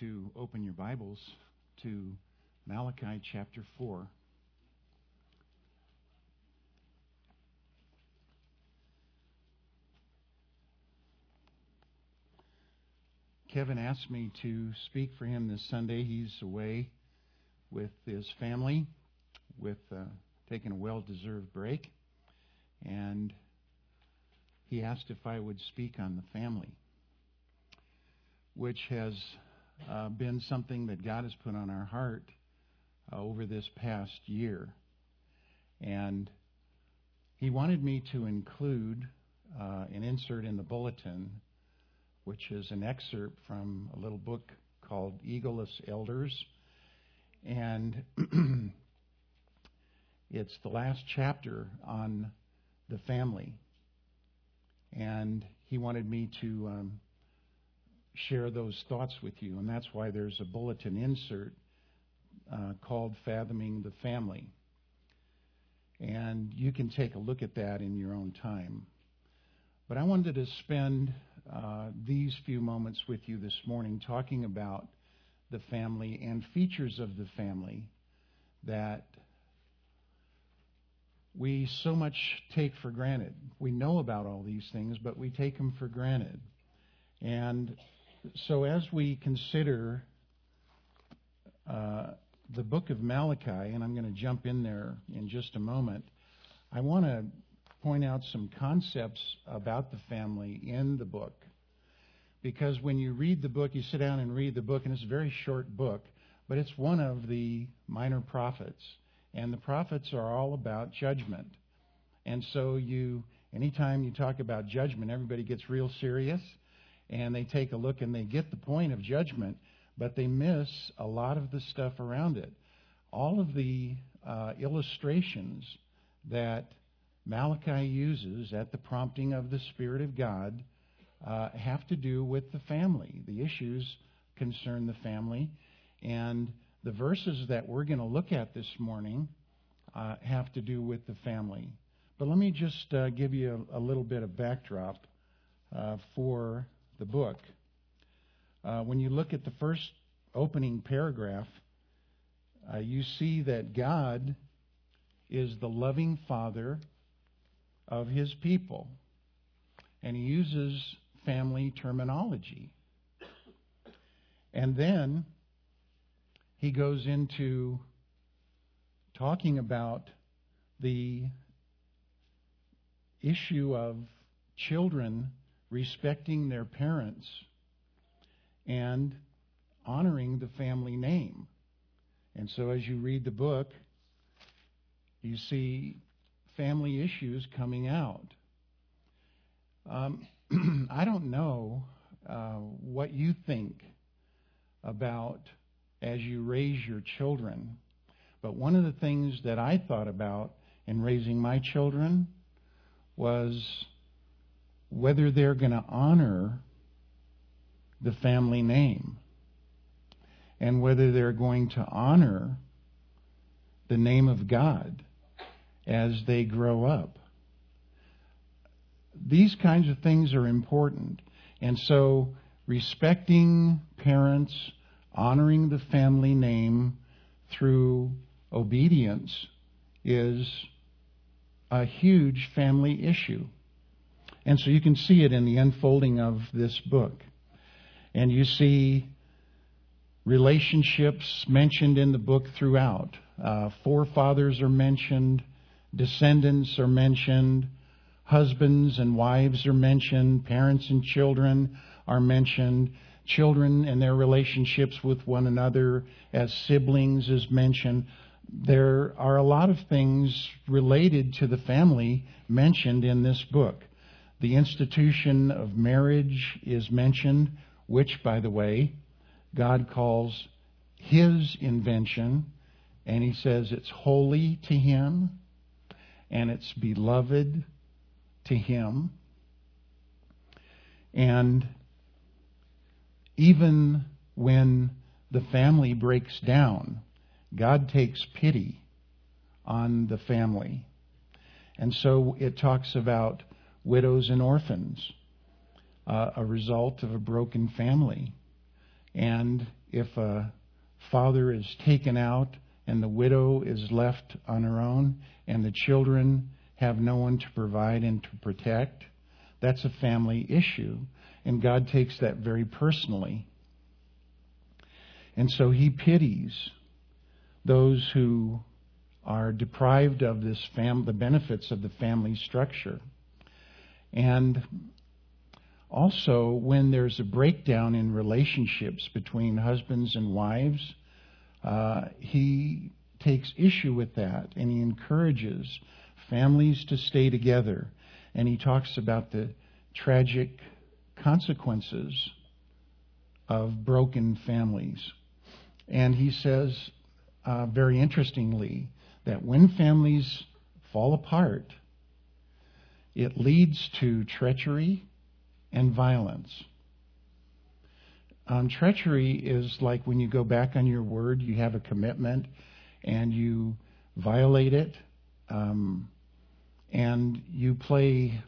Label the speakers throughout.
Speaker 1: to open your Bibles to Malachi chapter 4. Kevin asked me to speak for him this Sunday. He's away with his family, with uh, taking a well-deserved break, and he asked if I would speak on the family which has uh, been something that God has put on our heart uh, over this past year. And he wanted me to include uh, an insert in the bulletin, which is an excerpt from a little book called Eagleless Elders. And it's the last chapter on the family. And he wanted me to um, share those thoughts with you, and that's why there's a bulletin insert uh, called Fathoming the Family. And you can take a look at that in your own time. But I wanted to spend uh, these few moments with you this morning talking about the family and features of the family that we so much take for granted. We know about all these things, but we take them for granted. And so as we consider uh, the book of Malachi, and I'm going to jump in there in just a moment, I want to point out some concepts about the family in the book. Because when you read the book, you sit down and read the book, and it's a very short book, but it's one of the minor prophets. And the prophets are all about judgment. And so you anytime you talk about judgment, everybody gets real serious and they take a look and they get the point of judgment, but they miss a lot of the stuff around it. All of the uh, illustrations that Malachi uses at the prompting of the Spirit of God uh, have to do with the family. The issues concern the family. And the verses that we're going to look at this morning uh, have to do with the family. But let me just uh, give you a, a, little bit of backdrop uh, for the book. Uh, when you look at the first opening paragraph, uh, you see that God is the loving Father of His people. And He uses family terminology. And then he goes into talking about the issue of children respecting their parents, and honoring the family name. And so as you read the book, you see family issues coming out. Um, I don't know uh, what you think about as you raise your children, but one of the things that I thought about in raising my children was whether they're going to honor the family name and whether they're going to honor the name of God as they grow up. These kinds of things are important. And so, respecting parents, honoring the family name through obedience is a huge family issue. And so you can see it in the unfolding of this book. And you see relationships mentioned in the book throughout. Uh, forefathers are mentioned, descendants are mentioned, husbands and wives are mentioned, parents and children are mentioned, children and their relationships with one another as siblings is mentioned. There are a lot of things related to the family mentioned in this book. The institution of marriage is mentioned, which, by the way, God calls His invention, and He says it's holy to Him and it's beloved to Him. And even when the family breaks down, God takes pity on the family. And so it talks about widows and orphans, uh, a result of a broken family. And if a father is taken out and the widow is left on her own and the children have no one to provide and to protect, that's a family issue. And God takes that very personally. And so he pities those who are deprived of this fam- the benefits of the family structure. And also, when there's a breakdown in relationships between husbands and wives, uh, he takes issue with that and he encourages families to stay together. And he talks about the tragic consequences of broken families. And he says, uh, very interestingly, that when families fall apart, it leads to treachery and violence. Um, treachery is like when you go back on your word, you have a commitment, and you violate it, um, and you play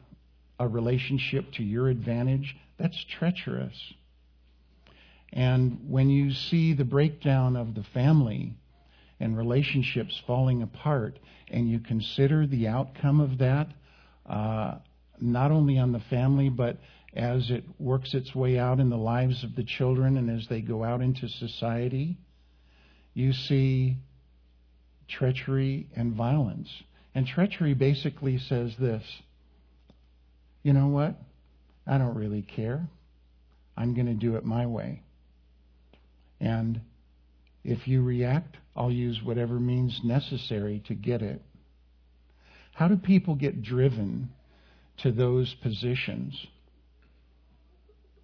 Speaker 1: a relationship to your advantage. That's treacherous. And when you see the breakdown of the family and relationships falling apart, and you consider the outcome of that, Uh, not only on the family, but as it works its way out in the lives of the children and as they go out into society, you see treachery and violence. And treachery basically says this you know what? I don't really care. I'm going to do it my way. And if you react, I'll use whatever means necessary to get it. How do people get driven to those positions?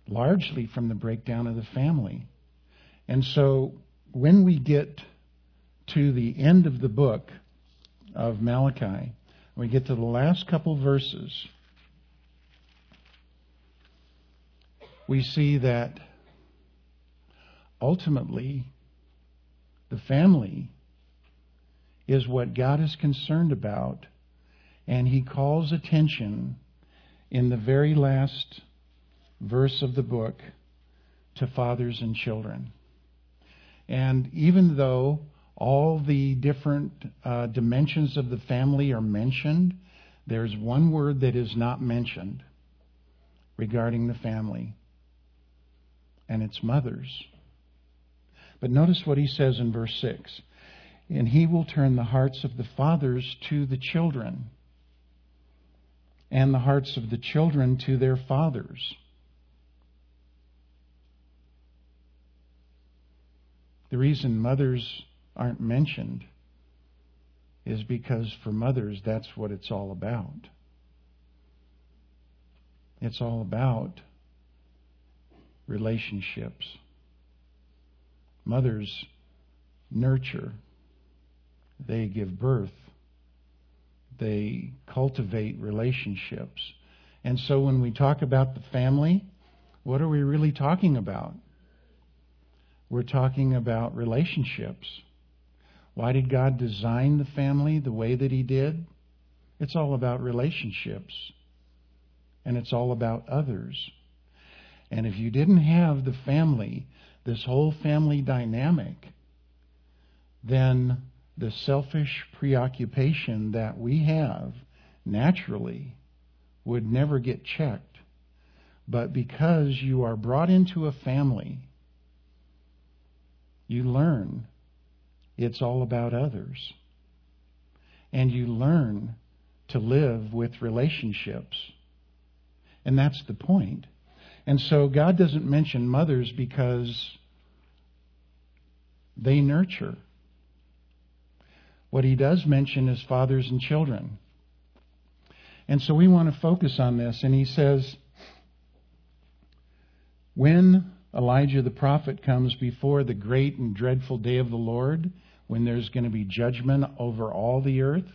Speaker 1: largely from the breakdown of the family. And so when we get to the end of the book of Malachi, we get to the last couple verses, we see that ultimately the family is what God is concerned about, and He calls attention in the very last verse of the book to fathers and children. And even though all the different uh, dimensions of the family are mentioned, there's one word that is not mentioned regarding the family, and it's mothers. But notice what he says in verse 6 And he will turn the hearts of the fathers to the children, and the hearts of the children to their fathers The reason mothers aren't mentioned is because for mothers, that's what it's all about. It's all about relationships. Mothers nurture, they give birth, they cultivate relationships. And so when we talk about the family, what are we really talking about? We're talking about relationships. Why did God design the family the way that He did? It's all about relationships. And it's all about others. And if you didn't have the family, this whole family dynamic, then the selfish preoccupation that we have naturally would never get checked. But because you are brought into a family, you learn it's all about others. And you learn to live with relationships. And that's the point. And so God doesn't mention mothers because they nurture. What he does mention is fathers and children. And so we want to focus on this. And he says, when Elijah the prophet comes before the great and dreadful day of the Lord when there's going to be judgment over all the earth.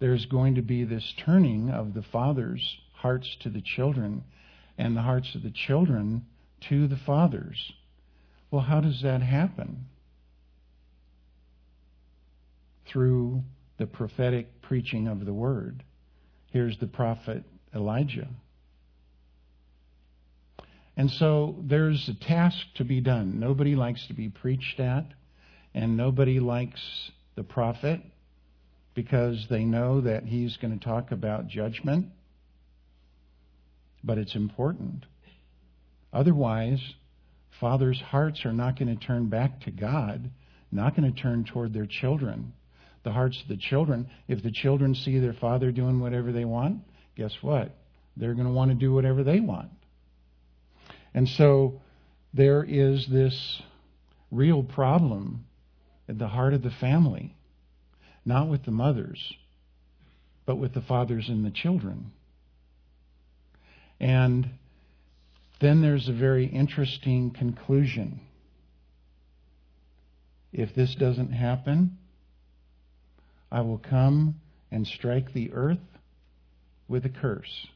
Speaker 1: There's going to be this turning of the fathers' hearts to the children and the hearts of the children to the fathers. Well, how does that happen? Through the prophetic preaching of the word. Here's the prophet Elijah. And so there's a task to be done. Nobody likes to be preached at, and nobody likes the prophet because they know that he's going to talk about judgment. But it's important. Otherwise, fathers' hearts are not going to turn back to God, not going to turn toward their children. The hearts of the children, if the children see their father doing whatever they want, guess what? They're going to want to do whatever they want. And so there is this real problem at the heart of the family, not with the mothers, but with the fathers and the children. And then there's a very interesting conclusion. If this doesn't happen, I will come and strike the earth with a curse.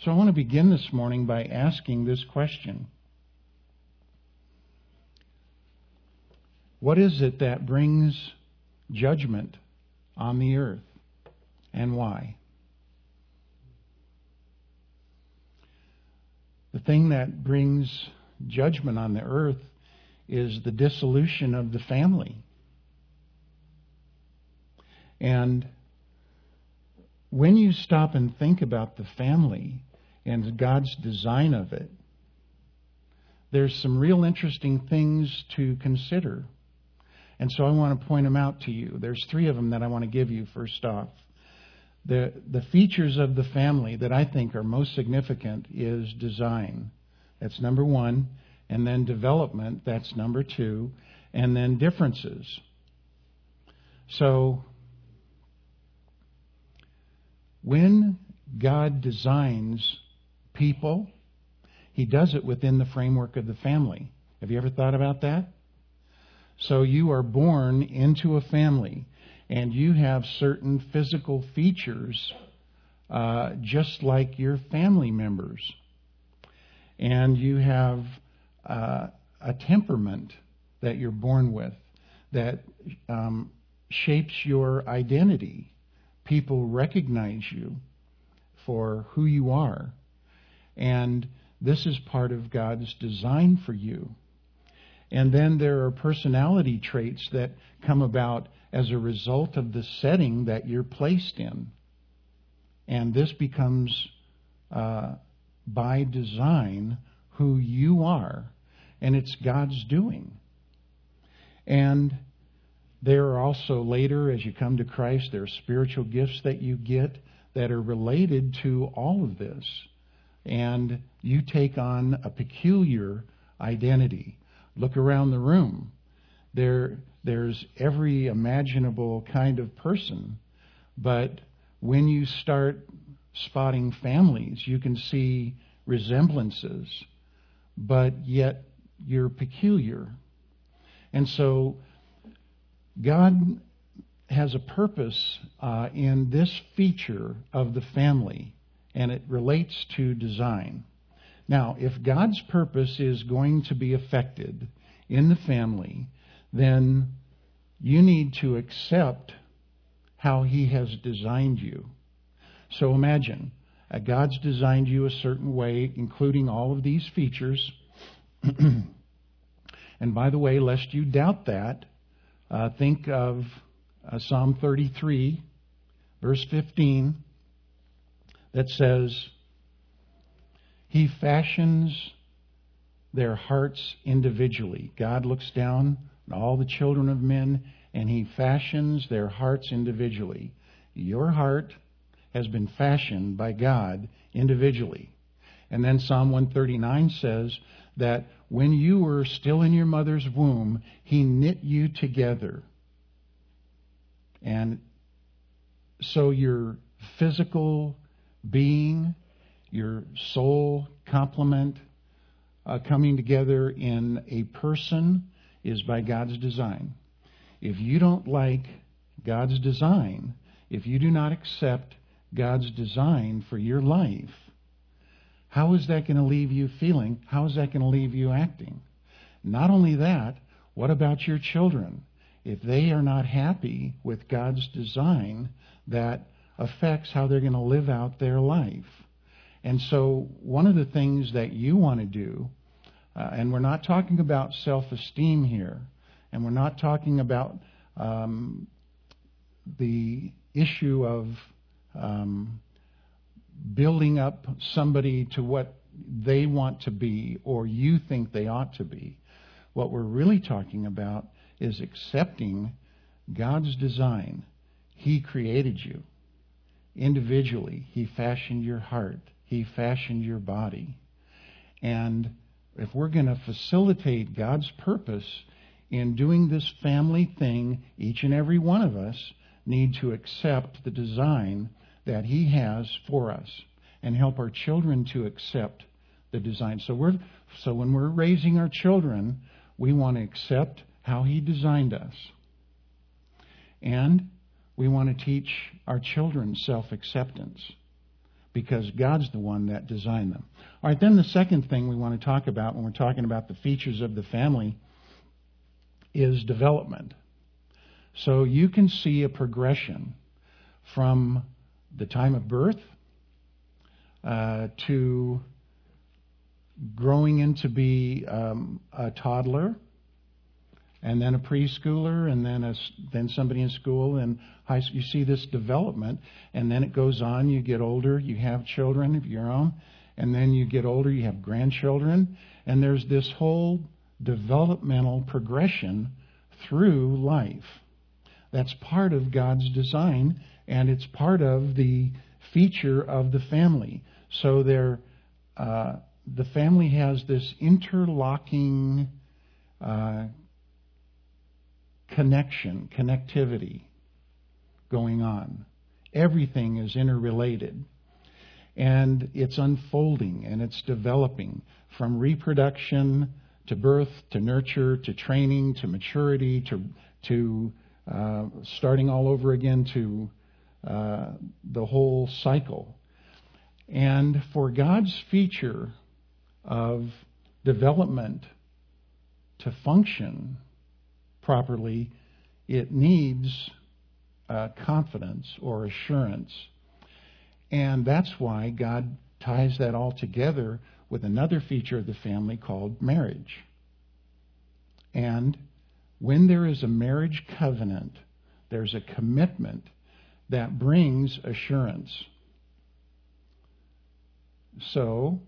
Speaker 1: So I want to begin this morning by asking this question What is it that brings judgment on the earth, and why? The thing that brings judgment on the earth is the dissolution of the family. And when you stop and think about the family and God's design of it, there's some real interesting things to consider. And so I want to point them out to you. There's three of them that I want to give you first off. The, the features of the family that I think are most significant is design. That's number one. And then development, that's number two. And then differences. So when God designs people, He does it within the framework of the family. Have you ever thought about that? So you are born into a family, and you have certain physical features uh, just like your family members. And you have uh, a temperament that you're born with that um, shapes your identity people recognize you for who you are. And this is part of God's design for you. And then there are personality traits that come about as a result of the setting that you're placed in. And this becomes, uh, by design, who you are. And it's God's doing. And there are also later, as you come to Christ, there are spiritual gifts that you get that are related to all of this. And you take on a peculiar identity. Look around the room. There, there's every imaginable kind of person. But when you start spotting families, you can see resemblances, but yet you're peculiar. And so God has a purpose uh, in this feature of the family, and it relates to design. Now, if God's purpose is going to be affected in the family, then you need to accept how He has designed you. So imagine, uh, God's designed you a certain way, including all of these features. and by the way, lest you doubt that, uh, think of uh, Psalm 33, verse 15, that says, He fashions their hearts individually. God looks down on all the children of men and He fashions their hearts individually. Your heart has been fashioned by God individually. And then Psalm 139 says that when you were still in your mother's womb, he knit you together. And so your physical being, your soul complement, uh, coming together in a person is by God's design. If you don't like God's design, if you do not accept God's design for your life, how is that going to leave you feeling? How is that going to leave you acting? Not only that, what about your children? If they are not happy with God's design, that affects how they're going to live out their life. And so, one of the things that you want to do, uh, and we're not talking about self esteem here, and we're not talking about um, the issue of um, building up somebody to what they want to be or you think they ought to be. What we're really talking about is accepting God's design. He created you individually, He fashioned your heart, He fashioned your body. And if we're going to facilitate God's purpose in doing this family thing, each and every one of us need to accept the design that He has for us and help our children to accept the design. So we're so when we're raising our children, we want to accept how He designed us. And we want to teach our children self acceptance because God's the one that designed them. All right, then the second thing we want to talk about when we're talking about the features of the family is development. So you can see a progression from the time of birth uh, to growing into be um, a toddler and then a preschooler and then a, then somebody in school and high school. You see this development, and then it goes on. You get older, you have children of your own, and then you get older, you have grandchildren, and there's this whole developmental progression through life. That's part of God's design, and it's part of the feature of the family. So there, uh, the family has this interlocking uh, connection, connectivity going on. Everything is interrelated. And it's unfolding and it's developing from reproduction to birth to nurture to training to maturity to, to uh, starting all over again to uh, the whole cycle. And for God's feature of development to function properly, it needs uh, confidence or assurance. And that's why God ties that all together with another feature of the family called marriage. And when there is a marriage covenant, there's a commitment that brings assurance. So,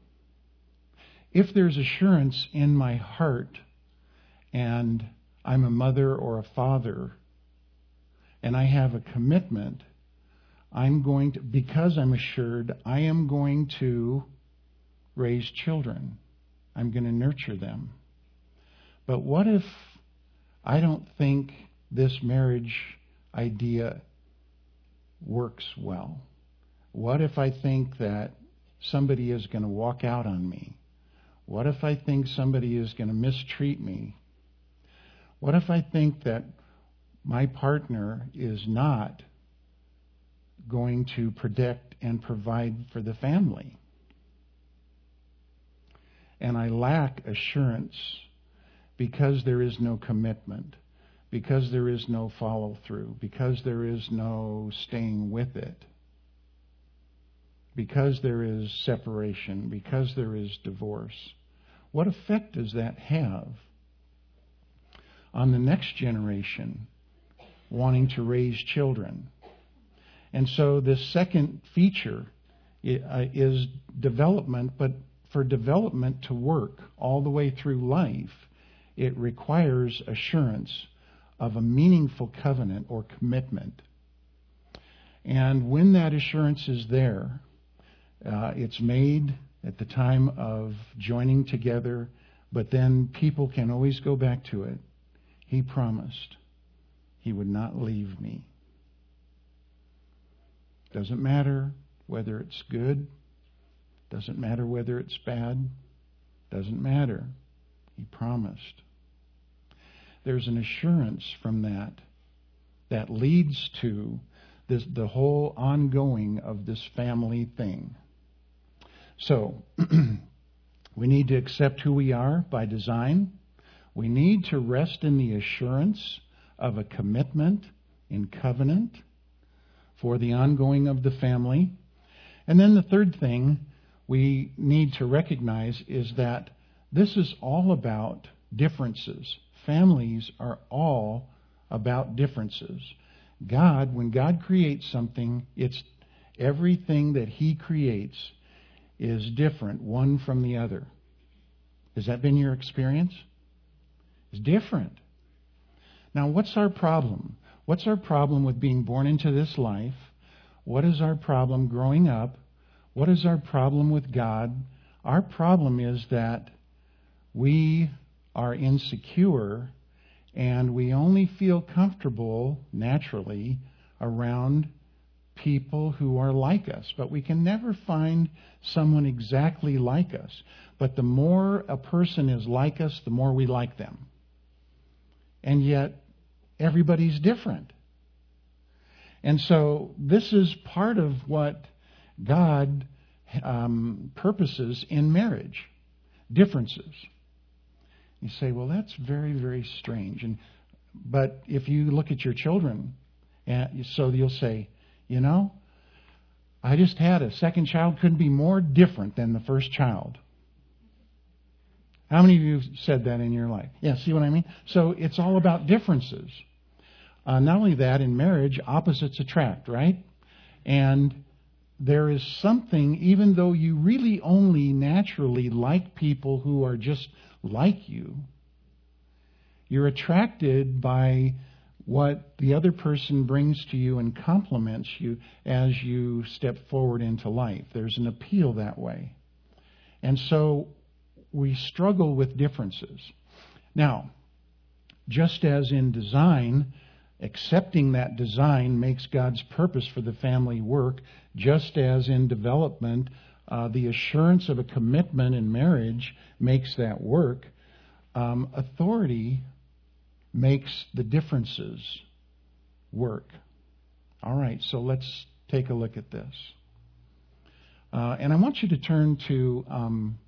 Speaker 1: if there's assurance in my heart and I'm a mother or a father and I have a commitment, I'm going to, because I'm assured, I am going to raise children. I'm going to nurture them. But what if I don't think this marriage idea works well? What if I think that somebody is going to walk out on me? What if I think somebody is going to mistreat me? What if I think that my partner is not going to protect and provide for the family? And I lack assurance because there is no commitment, because there is no follow through, because there is no staying with it, because there is separation, because there is divorce. What effect does that have on the next generation wanting to raise children. And so this second feature uh, is development, but for development to work all the way through life, it requires assurance of a meaningful covenant or commitment. And when that assurance is there, uh, it's made at the time of joining together, but then people can always go back to it he promised He would not leave me. Doesn't matter whether it's good, doesn't matter whether it's bad, doesn't matter. He promised. There's an assurance from that that leads to this, the whole ongoing of this family thing. So, we need to accept who we are by design. We need to rest in the assurance of a commitment in covenant for the ongoing of the family. And then the third thing, we need to recognize is that this is all about differences. Families are all about differences. God, when God creates something, it's everything that He creates is different one from the other. Has that been your experience? It's different. Now, what's our problem? What's our problem with being born into this life? What is our problem growing up? What is our problem with God? Our problem is that we are insecure and we only feel comfortable naturally around people who are like us. But we can never find someone exactly like us. But the more a person is like us, the more we like them. And yet, everybody's different. And so, this is part of what God um, purposes in marriage differences. You say, well, that's very, very strange. And, but if you look at your children, and so you'll say, you know, I just had a second child couldn't be more different than the first child. How many of you have said that in your life? Yeah, see what I mean? So it's all about differences. Uh, not only that, in marriage, opposites attract, right? And there is something, even though you really only naturally like people who are just like you, you're attracted by what the other person brings to you and compliments you as you step forward into life. There's an appeal that way. And so we struggle with differences. Now, just as in design, accepting that design makes God's purpose for the family work, just as in development, uh, the assurance of a commitment in marriage makes that work. Um, authority makes the differences work. All right, so let's take a look at this. Uh, and I want you to turn to um,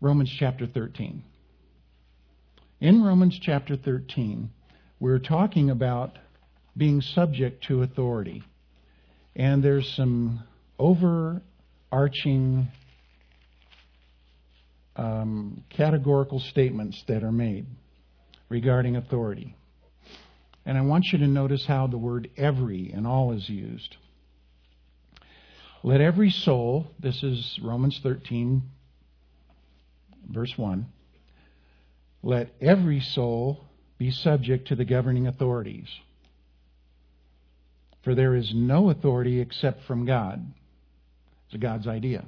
Speaker 1: Romans chapter 13. In Romans chapter 13, we're talking about being subject to authority. And there's some overarching um, categorical statements that are made regarding authority. And I want you to notice how the word every and all is used. Let every soul, this is Romans 13, verse 1, let every soul be subject to the governing authorities. For there is no authority except from God. It's God's idea.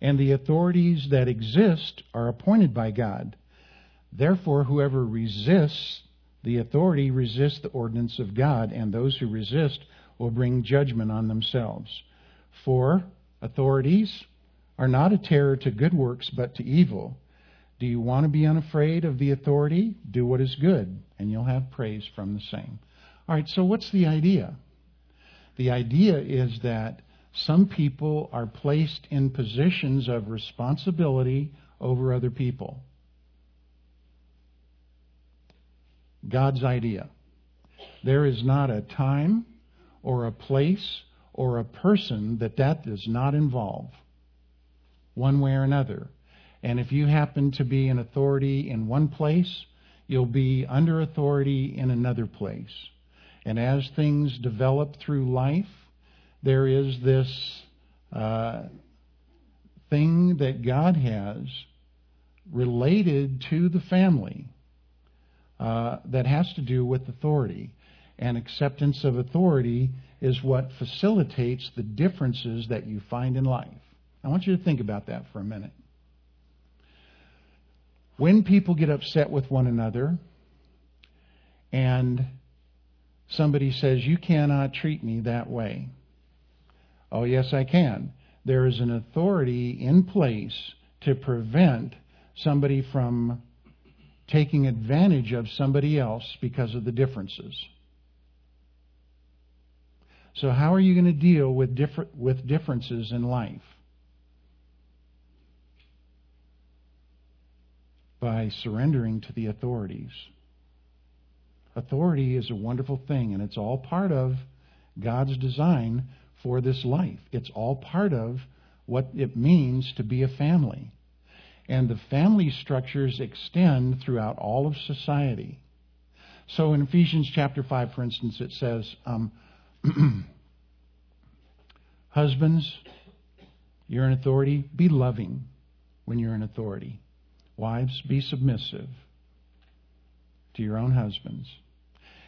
Speaker 1: And the authorities that exist are appointed by God. Therefore, whoever resists the authority resists the ordinance of God, and those who resist will bring judgment on themselves. For authorities are not a terror to good works, but to evil. Do you want to be unafraid of the authority? Do what is good, and you'll have praise from the same. All right, so what's the idea? The idea is that some people are placed in positions of responsibility over other people. God's idea. There is not a time or a place or a person that that does not involve, one way or another. And if you happen to be an authority in one place, you'll be under authority in another place. And as things develop through life, there is this uh, thing that God has related to the family uh, that has to do with authority. And acceptance of authority is what facilitates the differences that you find in life. I want you to think about that for a minute. When people get upset with one another and somebody says, You cannot treat me that way. Oh, yes, I can. There is an authority in place to prevent somebody from taking advantage of somebody else because of the differences. So, how are you going to deal with, differ- with differences in life? By surrendering to the authorities. Authority is a wonderful thing, and it's all part of God's design for this life. It's all part of what it means to be a family. And the family structures extend throughout all of society. So in Ephesians chapter 5, for instance, it says, um, Husbands, you're in authority, be loving when you're in authority. Wives, be submissive to your own husbands.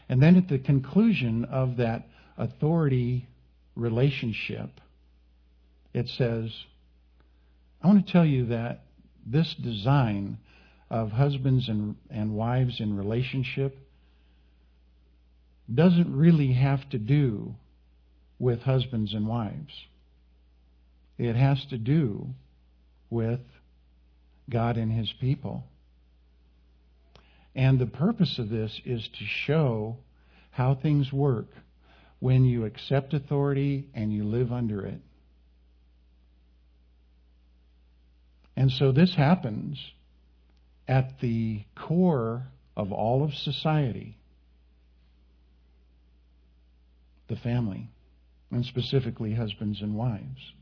Speaker 1: And then at the conclusion of that authority relationship, it says, I want to tell you that this design of husbands and, and wives in relationship doesn't really have to do with husbands and wives. It has to do with God and His people. And the purpose of this is to show how things work when you accept authority and you live under it. And so this happens at the core of all of society the family, and specifically husbands and wives.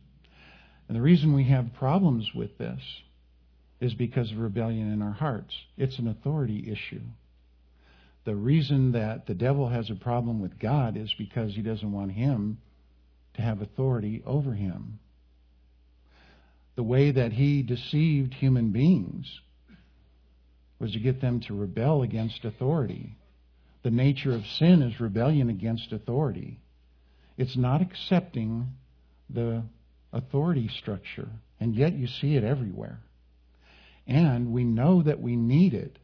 Speaker 1: And the reason we have problems with this is because of rebellion in our hearts. It's an authority issue. The reason that the devil has a problem with God is because he doesn't want him to have authority over him. The way that he deceived human beings was to get them to rebel against authority. The nature of sin is rebellion against authority. It's not accepting the authority structure, and yet you see it everywhere. And we know that we need it.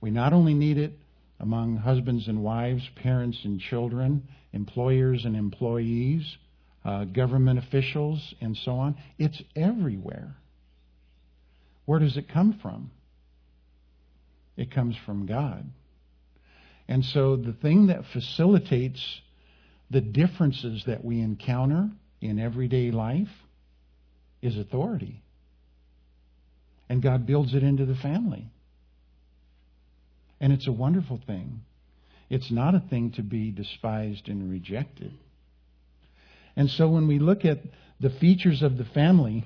Speaker 1: We not only need it among husbands and wives, parents and children, employers and employees, uh, government officials, and so on. It's everywhere. Where does it come from? It comes from God. And so the thing that facilitates the differences that we encounter in everyday life is authority. And God builds it into the family. And it's a wonderful thing. It's not a thing to be despised and rejected. And so when we look at the features of the family,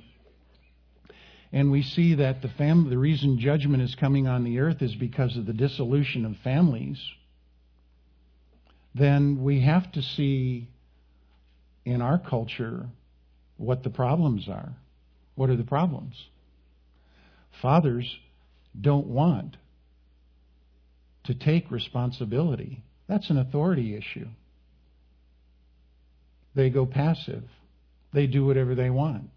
Speaker 1: and we see that the family, the reason judgment is coming on the earth is because of the dissolution of families, then we have to see in our culture what the problems are. What are the problems? Fathers don't want to take responsibility. That's an authority issue. They go passive. They do whatever they want.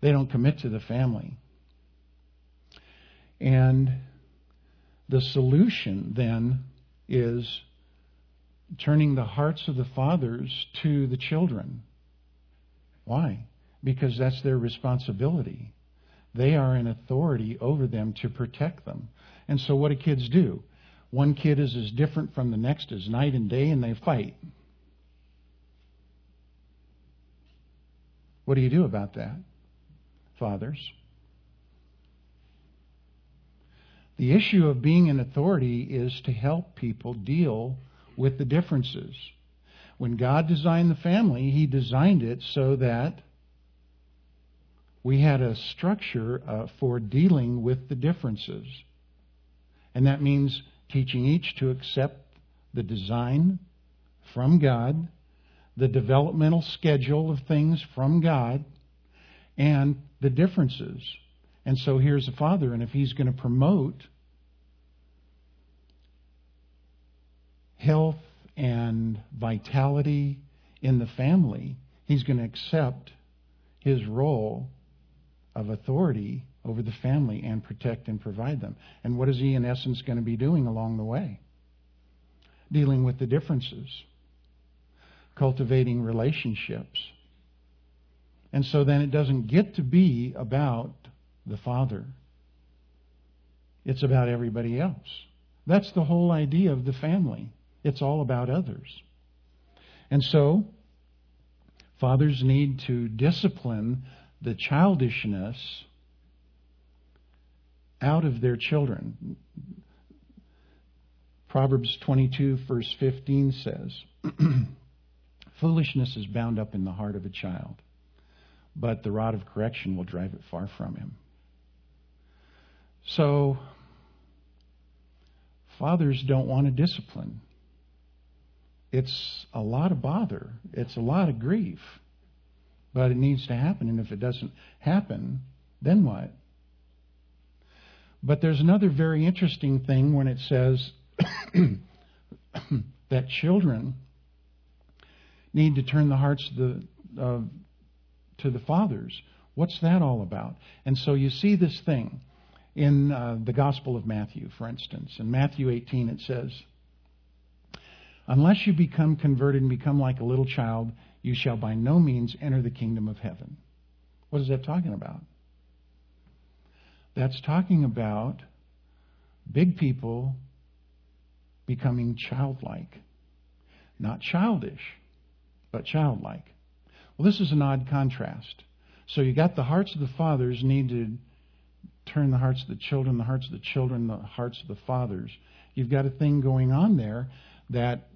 Speaker 1: They don't commit to the family. And the solution then is turning the hearts of the fathers to the children. Why? Because that's their responsibility. They are in authority over them to protect them. And so what do kids do? One kid is as different from the next as night and day, and they fight. What do you do about that, fathers? The issue of being in authority is to help people deal with the differences. When God designed the family, He designed it so that we had a structure uh, for dealing with the differences. And that means teaching each to accept the design from God, the developmental schedule of things from God, and the differences. And so here's a father, and if he's going to promote health and vitality in the family, he's going to accept his role of authority over the family and protect and provide them. And what is he, in essence, going to be doing along the way? Dealing with the differences, cultivating relationships. And so then it doesn't get to be about the Father, it's about everybody else. That's the whole idea of the family. It's all about others. And so, fathers need to discipline the childishness out of their children. Proverbs 22, verse 15 says, Foolishness is bound up in the heart of a child, but the rod of correction will drive it far from him. So, fathers don't want to discipline. It's a lot of bother, it's a lot of grief, but it needs to happen. And if it doesn't happen, then what? But there's another very interesting thing when it says that children need to turn the hearts of the, uh, to the fathers. What's that all about? And so you see this thing in uh, the Gospel of Matthew, for instance. In Matthew 18, it says, Unless you become converted and become like a little child, you shall by no means enter the kingdom of heaven. What is that talking about? That's talking about big people becoming childlike. Not childish, but childlike. Well, this is an odd contrast. So you got the hearts of the fathers need to turn the hearts of the children, the hearts of the children, the hearts of the fathers. You've got a thing going on there that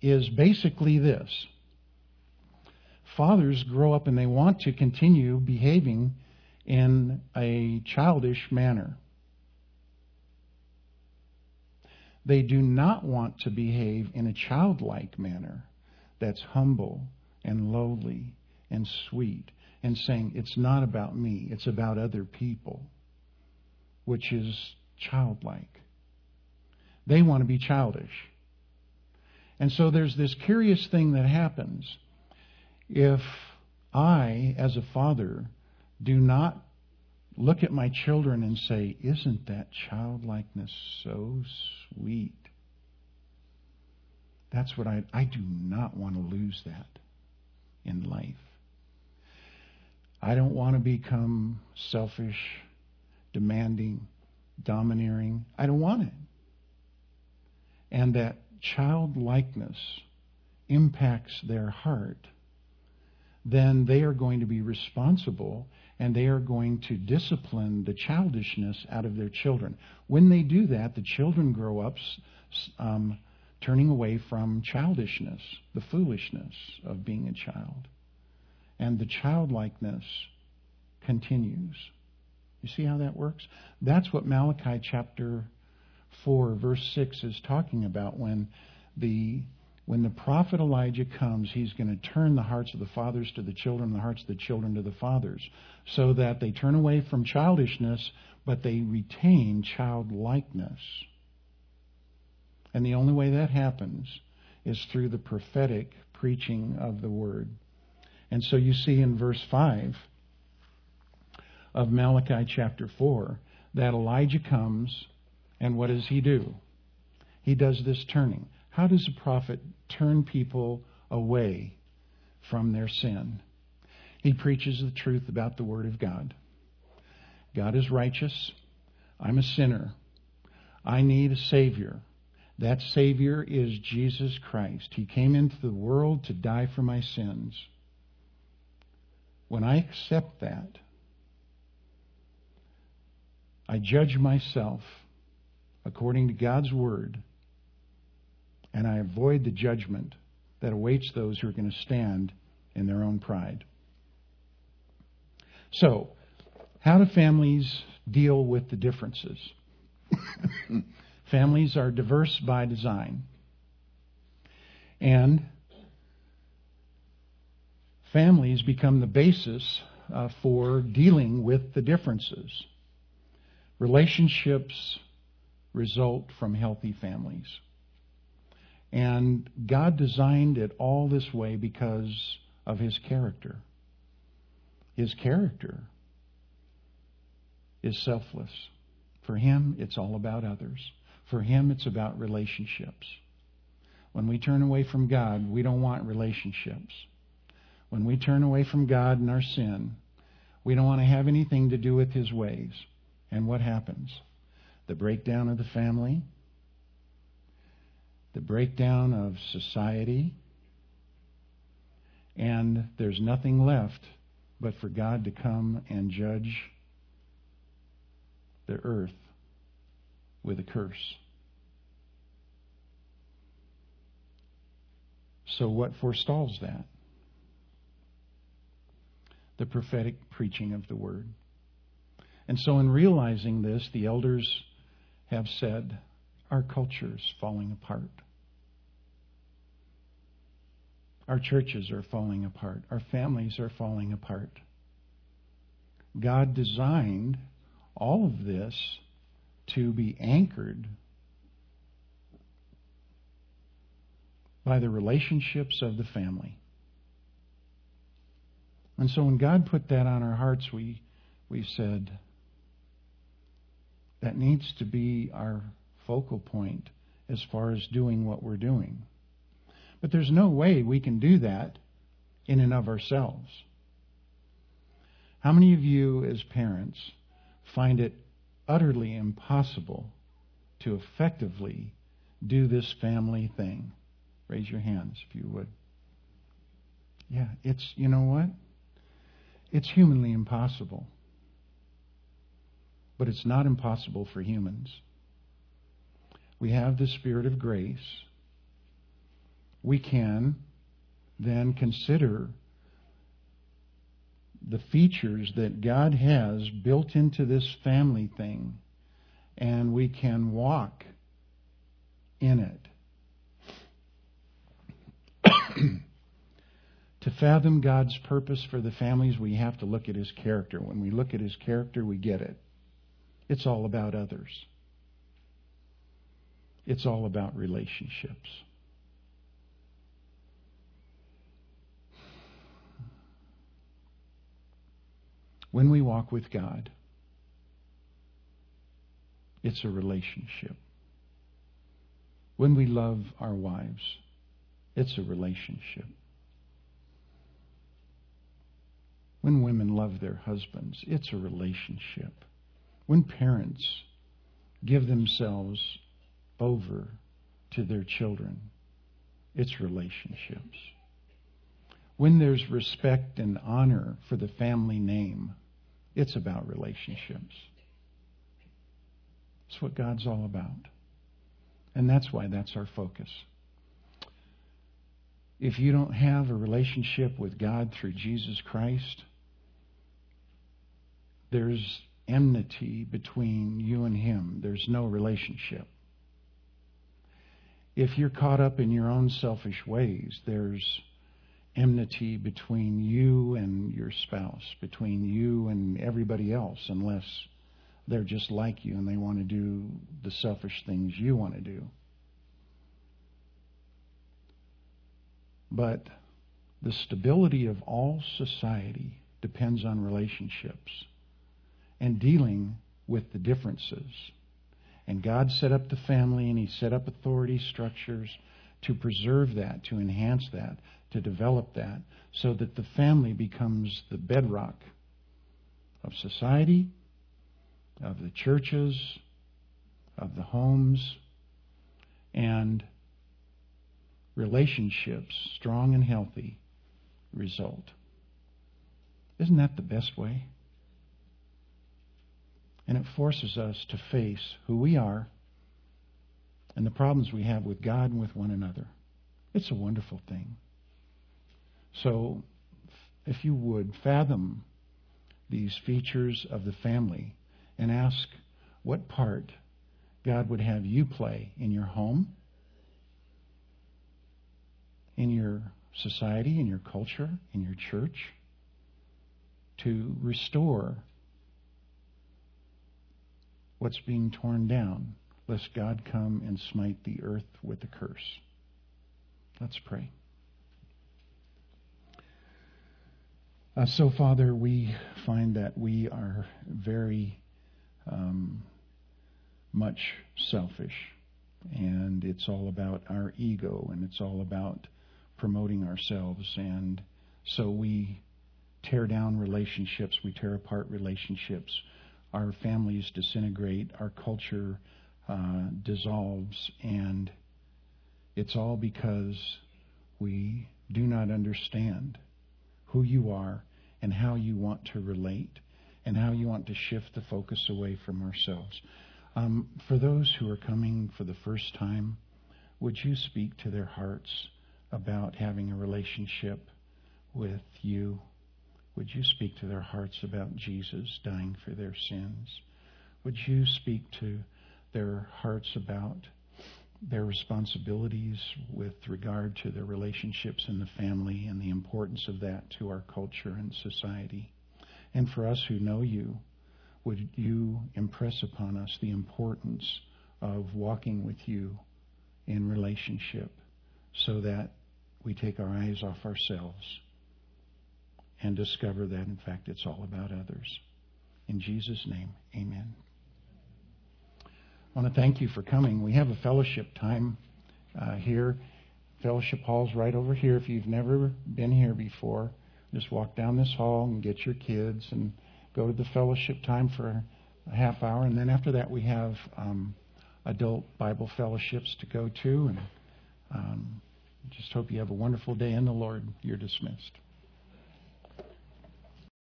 Speaker 1: is basically this. Fathers grow up and they want to continue behaving in a childish manner. They do not want to behave in a childlike manner that's humble and lowly and sweet and saying, It's not about me, it's about other people, which is childlike. They want to be childish. And so there's this curious thing that happens. If I, as a father, do not look at my children and say, Isn't that childlikeness so sweet? That's what I, I do not want to lose that in life. I don't want to become selfish, demanding, domineering. I don't want it. And that childlikeness impacts their heart, then they are going to be responsible and they are going to discipline the childishness out of their children. When they do that, the children grow up um, turning away from childishness, the foolishness of being a child. And the childlikeness continues. You see how that works? That's what Malachi chapter 4, verse 6 is talking about when the when the prophet Elijah comes, he's going to turn the hearts of the fathers to the children, the hearts of the children to the fathers, so that they turn away from childishness, but they retain childlikeness. And the only way that happens is through the prophetic preaching of the word. And so you see in verse 5 of Malachi chapter 4 that Elijah comes, and what does he do? He does this turning. How does a prophet turn people away from their sin? He preaches the truth about the Word of God. God is righteous. I'm a sinner. I need a Savior. That Savior is Jesus Christ. He came into the world to die for my sins. When I accept that, I judge myself according to God's Word and I avoid the judgment that awaits those who are going to stand in their own pride. So, how do families deal with the differences? families are diverse by design. And families become the basis uh, for dealing with the differences. Relationships result from healthy families. And God designed it all this way because of His character. His character is selfless. For Him, it's all about others. For Him, it's about relationships. When we turn away from God, we don't want relationships. When we turn away from God in our sin, we don't want to have anything to do with His ways. And what happens? The breakdown of the family, the breakdown of society, and there's nothing left but for God to come and judge the earth with a curse. So, what forestalls that? The prophetic preaching of the word. And so, in realizing this, the elders have said, Our culture is falling apart. Our churches are falling apart. Our families are falling apart. God designed all of this to be anchored by the relationships of the family. And so when God put that on our hearts, we, we said, that needs to be our focal point as far as doing what we're doing. But there's no way we can do that in and of ourselves. How many of you, as parents, find it utterly impossible to effectively do this family thing? Raise your hands if you would. Yeah, it's, you know what? It's humanly impossible. But it's not impossible for humans. We have the Spirit of grace. We can then consider the features that God has built into this family thing, and we can walk in it. to fathom God's purpose for the families, we have to look at His character. When we look at His character, we get it. It's all about others, it's all about relationships. When we walk with God, it's a relationship. When we love our wives, it's a relationship. When women love their husbands, it's a relationship. When parents give themselves over to their children, it's relationships. When there's respect and honor for the family name, it's about relationships. It's what God's all about. And that's why that's our focus. If you don't have a relationship with God through Jesus Christ, there's enmity between you and Him. There's no relationship. If you're caught up in your own selfish ways, there's enmity between you and your spouse, between you and everybody else, unless they're just like you and they want to do the selfish things you want to do. But the stability of all society depends on relationships and dealing with the differences. And God set up the family and He set up authority structures to preserve that, to enhance that, to develop that, so that the family becomes the bedrock of society, of the churches, of the homes, and relationships, strong and healthy, result. Isn't that the best way? And it forces us to face who we are and the problems we have with God and with one another. It's a wonderful thing. So, if you would fathom these features of the family and ask what part God would have you play in your home, in your society, in your culture, in your church, to restore what's being torn down, lest God come and smite the earth with a curse. Let's pray. Uh, so, Father, we find that we are very um, much selfish, and it's all about our ego, and it's all about promoting ourselves, and so we tear down relationships, we tear apart relationships. Our families disintegrate, our culture uh, dissolves, and it's all because we do not understand who you are and how you want to relate and how you want to shift the focus away from ourselves. Um, for those who are coming for the first time, would you speak to their hearts about having a relationship with you. Would you speak to their hearts about Jesus dying for their sins? Would you speak to their hearts about their responsibilities with regard to their relationships in the family and the importance of that to our culture and society? And for us who know you, would you impress upon us the importance of walking with you in relationship so that we take our eyes off ourselves and discover that, in fact, it's all about others. In Jesus' name, amen. I want to thank you for coming. We have a fellowship time uh, here. Fellowship hall's right over here. If you've never been here before, just walk down this hall and get your kids and go to the fellowship time for a half hour. And then after that, we have um, adult Bible fellowships to go to. And um, just hope you have a wonderful day in the Lord. You're dismissed.